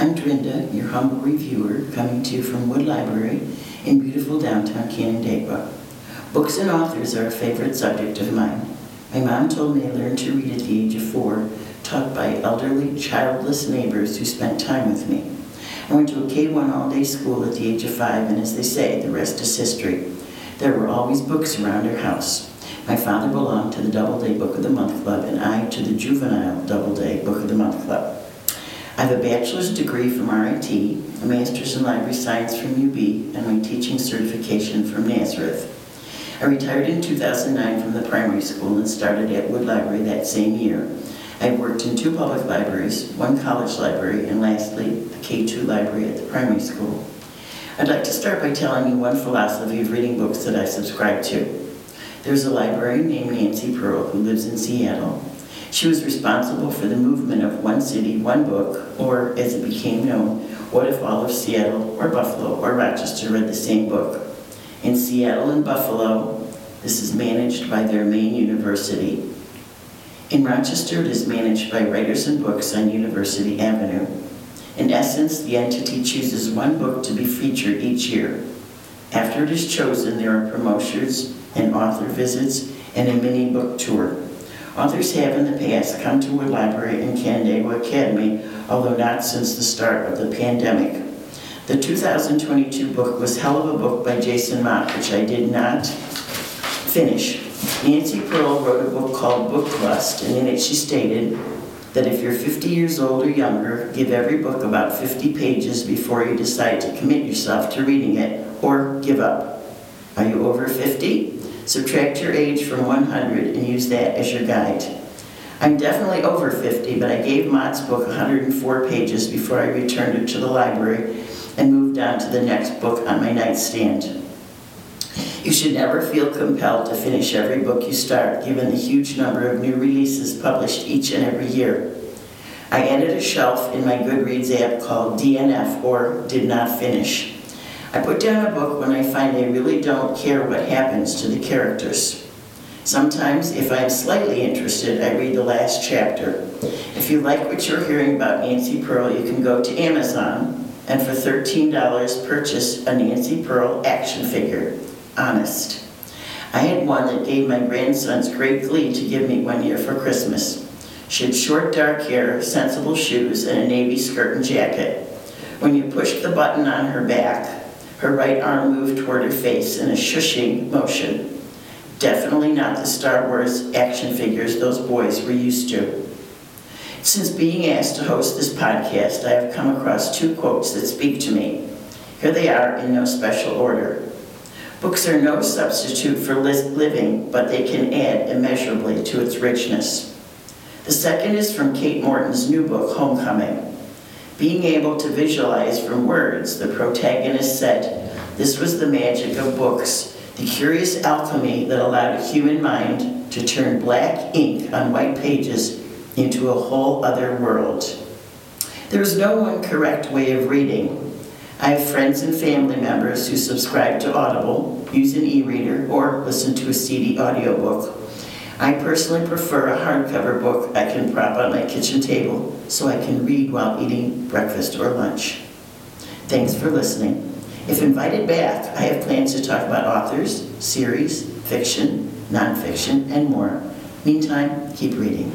I'm Drinda, your humble reviewer, coming to you from Wood Library in beautiful downtown Canandaigua. Books and authors are a favorite subject of mine. My mom told me I learned to read at the age of four, taught by elderly, childless neighbors who spent time with me. I went to a K-1 all-day school at the age of five, and as they say, the rest is history. There were always books around our house. My father belonged to the Doubleday Book of the Month Club, and I to the Juvenile Doubleday Book of the Month Club. I have a bachelor's degree from RIT, a master's in library science from UB, and my teaching certification from Nazareth. I retired in 2009 from the primary school and started at Wood Library that same year. I've worked in two public libraries, one college library, and lastly, the K-2 library at the primary school. I'd like to start by telling you one philosophy of reading books that I subscribe to. There's a librarian named Nancy Pearl who lives in Seattle. She was responsible for the movement of one city, one book, or as it became known, what if all of Seattle or Buffalo or Rochester read the same book? In Seattle and Buffalo, this is managed by their main university, in Rochester, it is managed by Writers and Books on University Avenue. In essence, the entity chooses one book to be featured each year. After it is chosen, there are promotions and author visits and a mini book tour. Authors have in the past come to Wood Library and Canandaigua Academy, although not since the start of the pandemic. The 2022 book was Hell of a Book by Jason Mott, which I did not finish. Nancy Pearl wrote a book called Book Lust, and in it she stated that if you're 50 years old or younger, give every book about 50 pages before you decide to commit yourself to reading it or give up. Are you over 50? Subtract your age from 100 and use that as your guide. I'm definitely over 50, but I gave Mott's book 104 pages before I returned it to the library and moved on to the next book on my nightstand. You should never feel compelled to finish every book you start, given the huge number of new releases published each and every year. I added a shelf in my Goodreads app called DNF, or Did Not Finish. I put down a book when I find I really don't care what happens to the characters. Sometimes, if I'm slightly interested, I read the last chapter. If you like what you're hearing about Nancy Pearl, you can go to Amazon and for $13 purchase a Nancy Pearl action figure honest. I had one that gave my grandsons great glee to give me one year for Christmas. She had short dark hair, sensible shoes, and a navy skirt and jacket. When you pushed the button on her back, her right arm moved toward her face in a shushing motion. Definitely not the Star Wars action figures those boys were used to. Since being asked to host this podcast, I have come across two quotes that speak to me. Here they are in no special order. Books are no substitute for living, but they can add immeasurably to its richness. The second is from Kate Morton's new book, Homecoming. Being able to visualize from words, the protagonist said, this was the magic of books, the curious alchemy that allowed a human mind to turn black ink on white pages into a whole other world. There is no one correct way of reading, I have friends and family members who subscribe to Audible, use an e-reader, or listen to a CD audiobook. I personally prefer a hardcover book I can prop on my kitchen table so I can read while eating breakfast or lunch. Thanks for listening. If invited back, I have plans to talk about authors, series, fiction, nonfiction, and more. Meantime, keep reading.